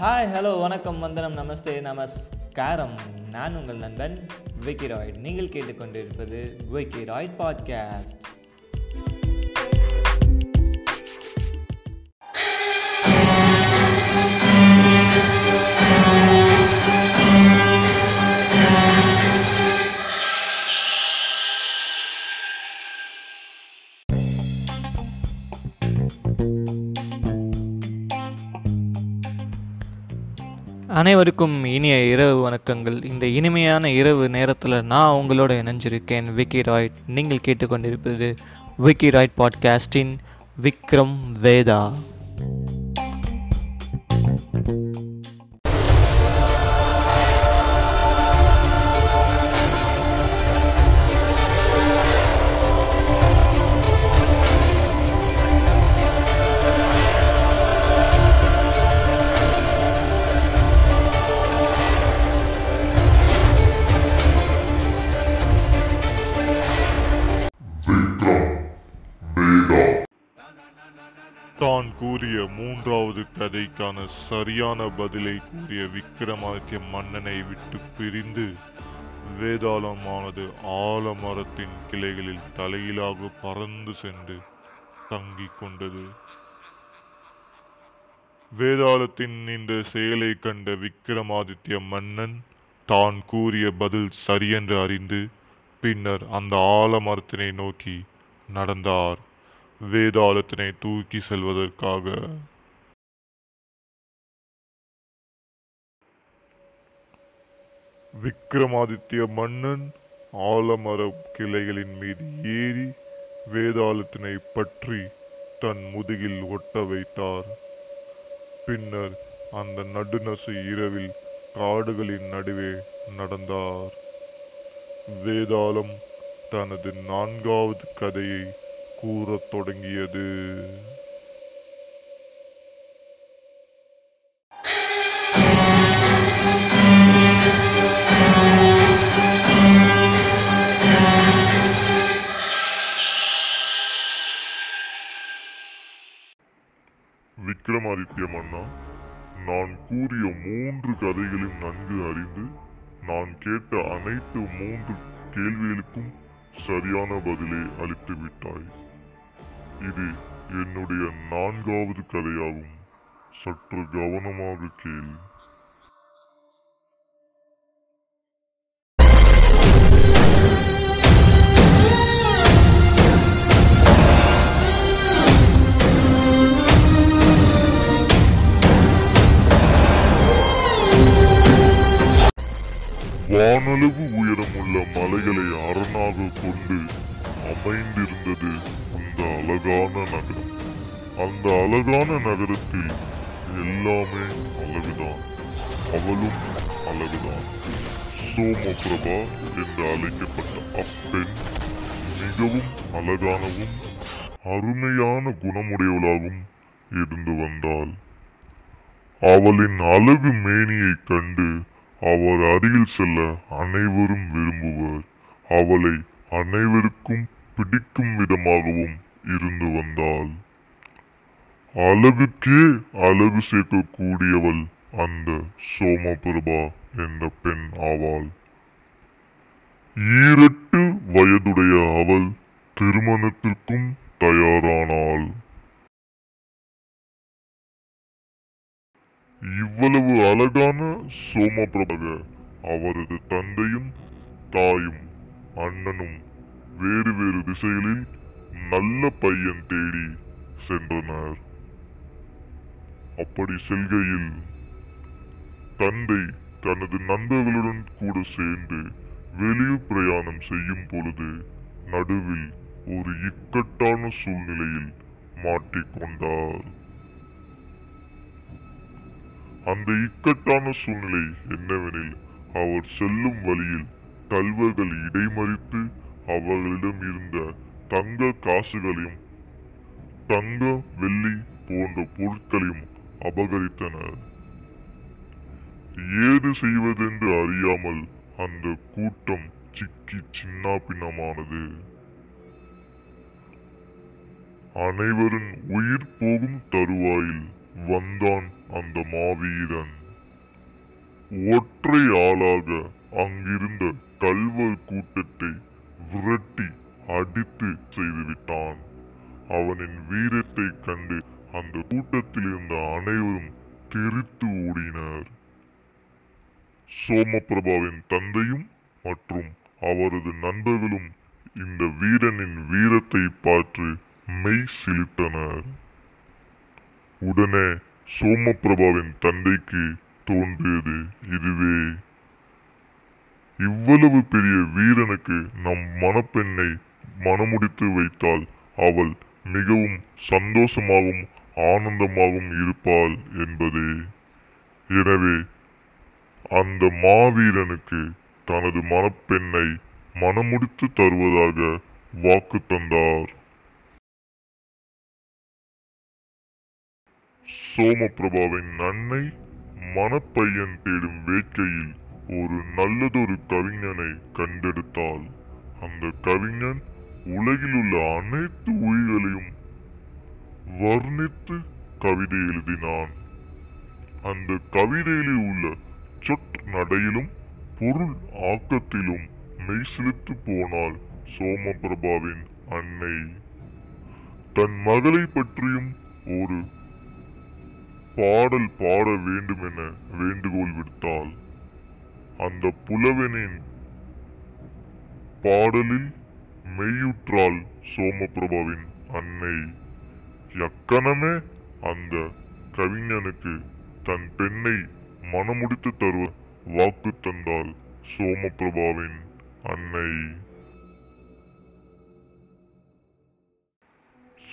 Hi hello வணக்கம் வந்தனம் நமஸ்தே நமஸ்காரம். நான் உங்கள் நண்பன் விக்கிராய்ட் நீங்கள் கேட்டுக்கொண்டிருப்பது விக்கிராய்ட் பாட்காஸ்ட் அனைவருக்கும் இனிய இரவு வணக்கங்கள். இந்த இனிமையான இரவு நேரத்தில் நான் உங்களோட இணைஞ்சிருக்கேன் விக்கி ராய்ட். நீங்கள் கேட்டுக்கொண்டிருப்பது விக்கி ராய்ட் பாட்காஸ்டின் விக்ரம் வேதா. மூன்றாவது கதைக்கான சரியான பதிலை கூறிய விக்ரமாதித்ய மன்னனை விட்டு பிரிந்து வேதாளமானது ஆலமரத்தின் கிளைகளில் தலையிலாக பறந்து சென்று தங்கிக் கொண்டது. வேதாளத்தின் இந்த செயலை கண்ட விக்ரமாதித்ய மன்னன் தான் கூறிய பதில் சரியென்று அறிந்து பின்னர் அந்த ஆலமரத்தினை நோக்கி நடந்தார். வேதாளத்தினை தூக்கி செல்வதற்காக. விக்ரமாதித்ய மன்னன் ஆலமர கிளைகளின் மீது ஏறி வேதாளத்தினை பற்றி தன் முதுகில் ஒட்ட வைத்தார். பின்னர் அந்த நடுநசு இரவில் காடுகளின் நடுவே நடந்தார். வேதாளம் தனது நான்காவது கதையை கூறத் தொடங்கியது. விக்ரமாதித்ய மன்னா நான் கூறிய மூன்று கதைகளையும் நன்கு அறிந்து நான் கேட்ட அனைத்து மூன்று கேள்விகளுக்கும் சரியான பதிலை அளித்து விட்டாய் இது என்னுடைய நான்காவது கதையாகும். சற்று கவனமாக கேள். அழகான நகரத்தில் எல்லாமே அழகுதான். அவளும் அழகுதான். சோமபிரபா என்று அழைக்கப்பட்ட அப்பெண் மிகவும் அழகானவும் அருமையான குணமுடையவளாகவும் இருந்து வந்தாள். அவளின் அழகு மேனியைக் கண்டு அவர் அருகில் செல்ல அனைவரும் விரும்புவர். அவளை அனைவருக்கும் பிடிக்கும் விதமாகவும் இருந்து வந்தாள். அழகுக்கே அழகு சேர்க்கக்கூடியவள் அந்த சோமபிரபா என்ற பெண் ஆவாள். ஈரட்டு வயதுடைய அவள் திருமணத்திற்கும் தயாரானாள். இவ்வளவு அழகான சோமபிரபக அவரது தந்தையும் தாயும் அண்ணனும் வேறு வேறு திசைகளில் நல்ல பையன் தேடி சென்றனர். அப்படி செல்கையில் தந்தை தனது நண்பர்களுடன் கூட சேர்ந்து வெளியூர் பிரயாணம் செய்யும் பொழுது நடுவில் ஒரு இக்கட்டான சூழ்நிலையில் மாட்டிக்கொண்டார் அந்த இக்கட்டான சூழ்நிலை என்னவெனில் அவர் செல்லும் வழியில் கல்வர்கள் இடைமறித்து அவர்களிடம் இருந்த தங்க காசுகளையும் தங்க வெள்ளி போன்ற பொருட்களையும் அபகரித்தனர் ஏது செய்வதென்று அறியாமல் அந்த கூட்டம் சிக்கி சின்னாபின்னமானது. அனைவரின் உயிர் போகும் தருவாயில் வந்தான் அந்த மாவீரன். ஒற்றை ஆளாக அங்கிருந்த கல்வர் கூட்டத்தை விரட்டி அடித்து செய்துவிட்டான். அவனின் வீரத்தை கண்டு அந்த கூட்டத்தில் இருந்த அனைவரும் தெரித்து ஓடினர். சோமபிரபாவின் தந்தையும் மற்றும் அவரது நண்பர்களும் இந்த வீரனின் வீரத்தை பார்த்து மெய் சிலித்தனர் உடனே சோமபிரபாவின் தந்தைக்கு தோன்றியது இதுவே. இவ்வளவு பெரிய வீரனுக்கு நம் மணப்பெண்ணை மணமுடித்து வைத்தால் அவள் மிகவும் சந்தோஷமாகவும் ஆனந்தமாகவும் இருப்பாள் என்பதே. எனவே அந்த மாவீரனுக்கு தனது மணப்பெண்ணை மணமுடித்து தருவதாக வாக்கு தந்தார். சோமபிரபாவின் அன்னை மணப்பையன் தேடும் வேட்கையில் ஒரு நல்லதொரு கவிஞனை கண்டெடுத்தாள். அந்த கவிஞன் உலகில் உள்ள அனைத்து உயிர்களையும் வர்ணித்து கவிதை எழுதினான். அந்த கவிதையிலே உள்ள சொற் நடையிலும் பொருள் ஆக்கத்திலும் மெய்சிலித்து போனாள் சோமபிரபாவின் அன்னை. தன் மகளை பற்றியும் ஒரு பாடல் பாட வேண்டும் என வேண்டுகோள் விடுத்தாள். அந்த புலவனின் பாடலில் மெய்யுற்றாள் சோமபிரபாவின் அன்னை. எக்கணமே அந்த கவிஞனுக்கு தன் பெண்ணை மணமுடித்து தருவ வாக்கு தந்தாள் சோமபிரபாவின் அன்னை.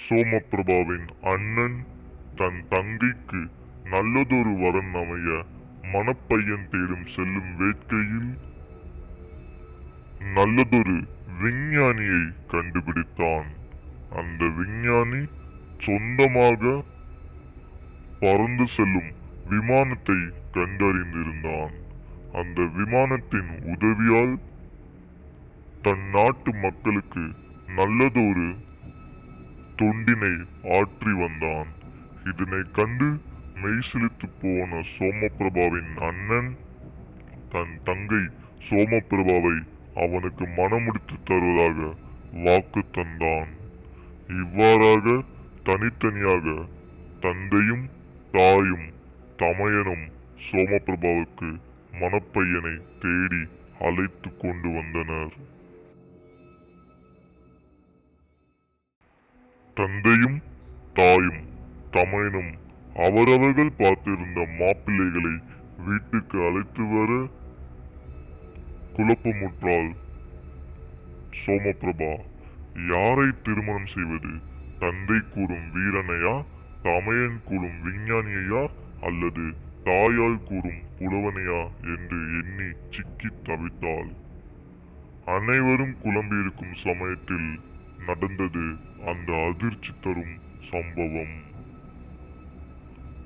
சோமபிரபாவின் அண்ணன் தன் தங்கைக்கு நல்லதொரு வரன் அமைய மணப்பையன் தேடும் செல்லும் வேட்கையில் நல்லதொரு விஞ்ஞானியை கண்டுபிடித்தான். அந்த விஞ்ஞானி சொந்தமாக பறந்து செல்லும் விமானத்தை கண்டறிந்திருந்தான். அந்த விமானத்தின் உதவியால் தன் நாட்டு மக்களுக்கு நல்லதொரு தொண்டினை ஆற்றி வந்தான். இதனை கண்டு மெய்சிலித்து போன சோமபிரபாவின் அண்ணன் தன் தங்கை சோமபிரபாவை அவனுக்கு மனமுடித்து தருவதாக வாக்கு தந்தான். இவ்வாறாக தனித்தனியாக தந்தையும் தாயும் தமையனும் சோமபிரபாவுக்கு மணப்பையனை தேடி அழைத்து கொண்டு வந்தனர். தந்தையும் தாயும் தமையனும் அவரவர்கள் பார்த்திருந்த மாப்பிள்ளைகளை வீட்டுக்கு அழைத்து வர குழப்பமுற்றால் சோமபிரபா. யாரை திருமணம் செய்வது? தந்தை கூறும் வீரனையா தமையன் கூறும் விஞ்ஞானியையா அல்லது தாயால் கூறும் புலவனையா என்று எண்ணி சிக்கி தவித்தாள். அனைவரும் குழம்பியிருக்கும் சமயத்தில் நடந்தது அந்த அதிர்ச்சி தரும் சம்பவம்.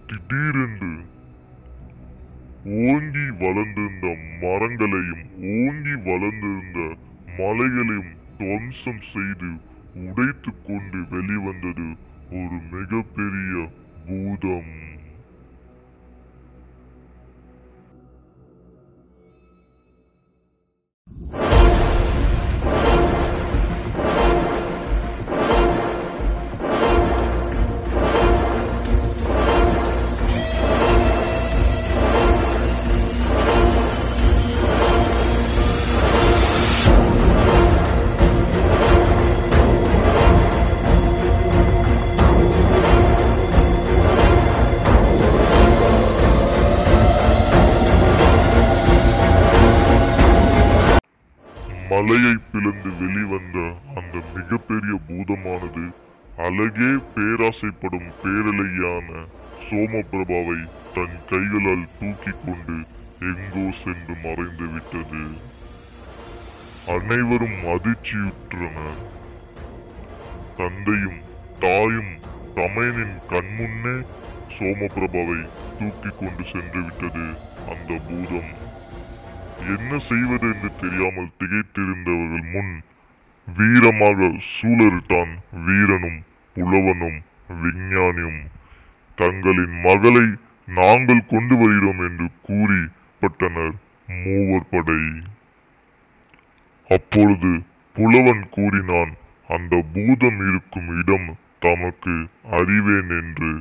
திடீரென்று ஓங்கி வளர்ந்திருந்த மரங்களையும் ஓங்கி வளர்ந்திருந்த மலைகளையும் துவம்சம் செய்து உடைத்து கொண்டு வெளிவந்தது ஒரு மிகப்பெரிய பூதம். மலையை பிளந்து வெளிவந்த அந்த மிகப்பெரிய பூதமானது அழகே பேராசைப்படும் பேரலையான சோமபிரபாவை தன் கைகளால் தூக்கி கொண்டு எங்கோ சென்று மறைந்து விட்டது. அனைவரும் அதிர்ச்சியுற்றனர். தந்தையும் தாயும் தமையனின் கண்முன்னே சோமபிரபாவை தூக்கி கொண்டு சென்று விட்டது அந்த பூதம். என்ன செய்வது என்று தெரியாமல் திகைத்திருந்தவர்கள் முன் வீரமாக சூழறிட்டான் வீரனும் புலவனும் விஞ்ஞானியும். தங்களின் மகளை நாங்கள் கொண்டு வருகிறோம் என்று கூறி பட்டனர் மூவர் படை அப்பொழுது புலவன் கூறினான் அந்த பூதம் இருக்கும் இடம் தமக்கு அறிவேன் என்று.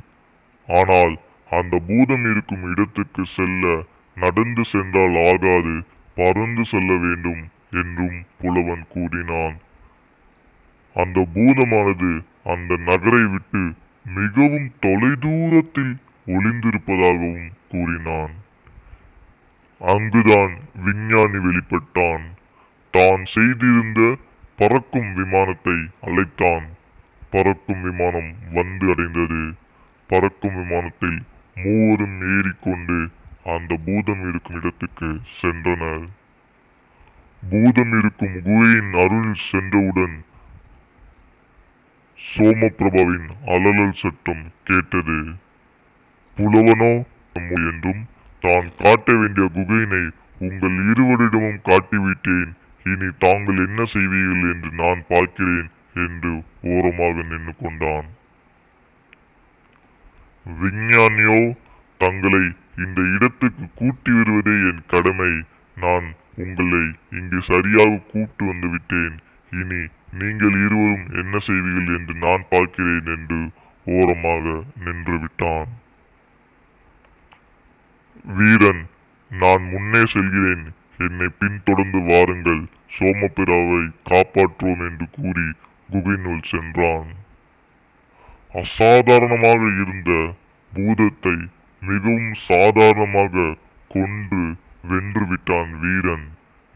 ஆனால் அந்த பூதம் இருக்கும் இடத்துக்கு செல்ல நடந்து சென்றால் ஆகாது. பறந்து செல்ல வேண்டும் என்றும் புலவன் கூறினான். அந்த பூதமானது அந்த நகரை விட்டு மிகவும் தொலைதூரத்தில் ஒளிந்திருப்பதாகவும் கூறினான். அங்குதான் விஞ்ஞானி வெளிப்பட்டான். தான் செய்திருந்த பறக்கும் விமானத்தை அழைத்தான். பறக்கும் விமானம் வந்து அடைந்தது. பறக்கும் விமானத்தில் மூவரும் ஏறிக்கொண்டு அந்த பூதம் இருக்கும் இடத்துக்கு சென்றனர். பூதம் இருக்கும் குகையின் அருள் சென்றவுடன் சோமபிரபாவின் அலலல் சட்டம் கேட்டது. புலவனோ என்றும் தான் காட்ட வேண்டிய குகையினை உங்கள் இருவரிடமும் காட்டிவிட்டேன். இனி தாங்கள் என்ன செய்வீர்கள் என்று நான் பார்க்கிறேன் என்று ஓரமாக நின்று கொண்டான் விஞ்ஞானியோ தங்களை இந்த இடத்துக்கு கூட்டி வருவதே என் கடமை. நான் உங்களை இங்கு சரியாக கூட்டு வந்து விட்டேன். இனி நீங்கள் இருவரும் என்ன செய்வீர்கள் என்று நான் பார்க்கிறேன் என்று ஓரமாக நின்று விட்டான். வீரன் நான் முன்னே செல்கிறேன். என்னை பின்தொடர்ந்து வாருங்கள். சோமபிராவை காப்பாற்றுவோம் என்று கூறி குகையினுள் சென்றான். அசாதாரணமாக இருந்த பூதத்தை மிகவும் சாதாரணமாக கொன்று வென்று விட்டான் வீரன்.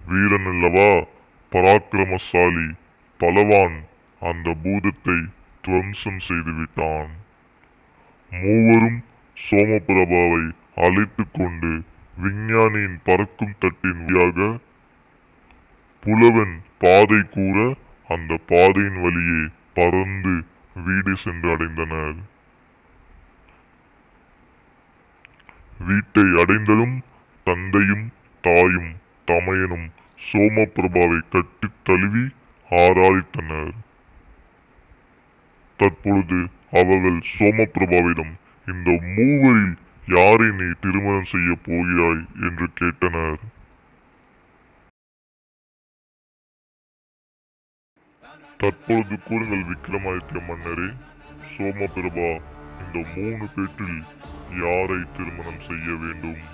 வீரன் அல்லவா பராக்கிரமசாலி பலவான் அந்த பூதத்தை துவம்சம் செய்து விட்டான் மூவரும் சோமபிரபாவை அழைத்து கொண்டு விஞ்ஞானியின் பறக்கும் தட்டின் வழியாக புலவன் பாதை கூற அந்த பாதையின் வழியே பறந்து வீடு சென்று அடைந்தனர் வீட்டை அடைந்ததும் தந்தையும் தாயும் தமையனும் சோமபிரபாவை கட்டித் தழுவி ஆராதித்தனர். தற்பொழுது அவர்கள் சோமபிரபாவிடம் இந்த மூவரில் யாரை நீ திருமணம் செய்ய போகிறாய்? என்று கேட்டனர். தற்பொழுது கூறுங்கள் விக்ரமாதித்ய மன்னரே சோமபிரபா இந்த மூணு பேற்றில் யாரை திருமணம் செய்ய வேண்டும்?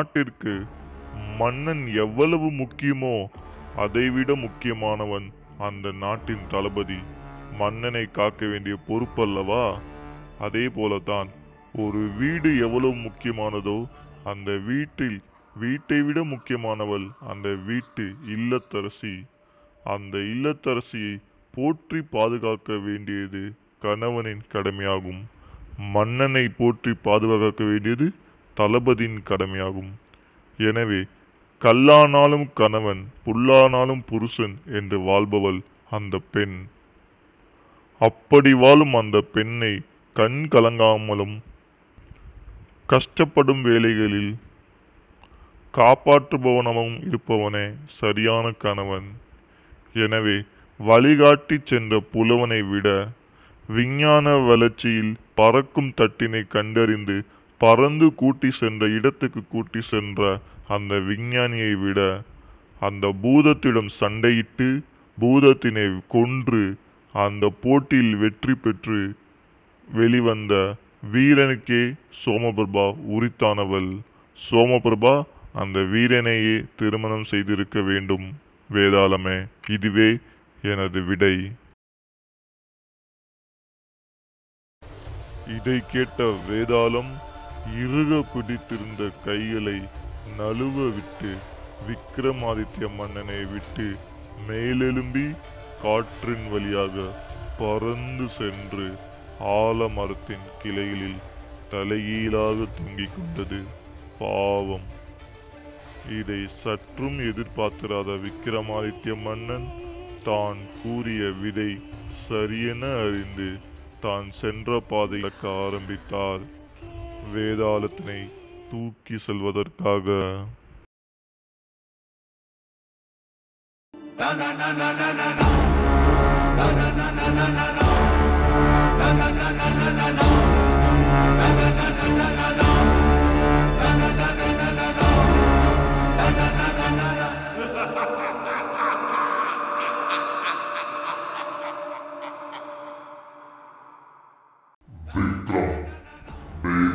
நாட்டிற்கு மன்னன் எவ்வளவு முக்கியமோ அதைவிட முக்கியமானவன் அந்த நாட்டின் தளபதி. மன்னனை காக்க வேண்டிய பொறுப்பல்லவா? அதே போலதான் ஒரு வீடு எவ்வளவு முக்கியமானதோ அந்த வீட்டில் வீட்டை விட முக்கியமானவள் அந்த வீட்டு இல்லத்தரசி. அந்த இல்லத்தரசியை போற்றி பாதுகாக்க வேண்டியது கணவனின் கடமையாகும். மன்னனை போற்றி பாதுகாக்க வேண்டியது தளபதியின் கடமையாகும். எனவே கல்லானாலும் கணவன் புல்லானாலும் புருஷன் என்று வாழ்பவள் அந்த பெண். அப்படி வாழும் அந்த பெண்ணை கண் கலங்காமலும் கஷ்டப்படும் வேலைகளில் காப்பாற்றுபவனமும் இருப்பவனே சரியான கணவன். எனவே வழிகாட்டி சென்ற புலவனை விட விஞ்ஞான வளர்ச்சியில் பறக்கும் தட்டினை கண்டறிந்து பறந்து கூட்டி சென்ற இடத்துக்கு கூட்டி சென்ற அந்த விஞ்ஞானியை விட அந்த பூதத்திடம் சண்டையிட்டு பூதத்தினை கொன்று அந்த போட்டியில் வெற்றி பெற்று வெளிவந்த வீரனுக்கே சோமபிரபா உரித்தானவள். சோமபிரபா அந்த வீரனையே திருமணம் செய்திருக்க வேண்டும். வேதாளமே இதுவே எனது விடை. இதை கேட்ட வேதாளம் இறுக பிடித்திருந்த கைகளை நழுவ விட்டு விக்ரமாதித்ய மன்னனை விட்டு மேலெலும்பி காற்றின் வழியாக பறந்து சென்று ஆலமரத்தின் கிளைகளில் தலைகீழாக தொங்கிக் கொண்டது பாவம். இதை சற்றும் எதிர்பார்த்திராத விக்ரமாதித்ய மன்னன் தான் கூறிய விதை சரியென அறிந்து தான் சென்ற பாதை இழக்க ஆரம்பித்தார். வேதாளத்தினை தூக்கி செல்வதற்காக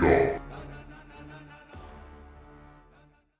Dog.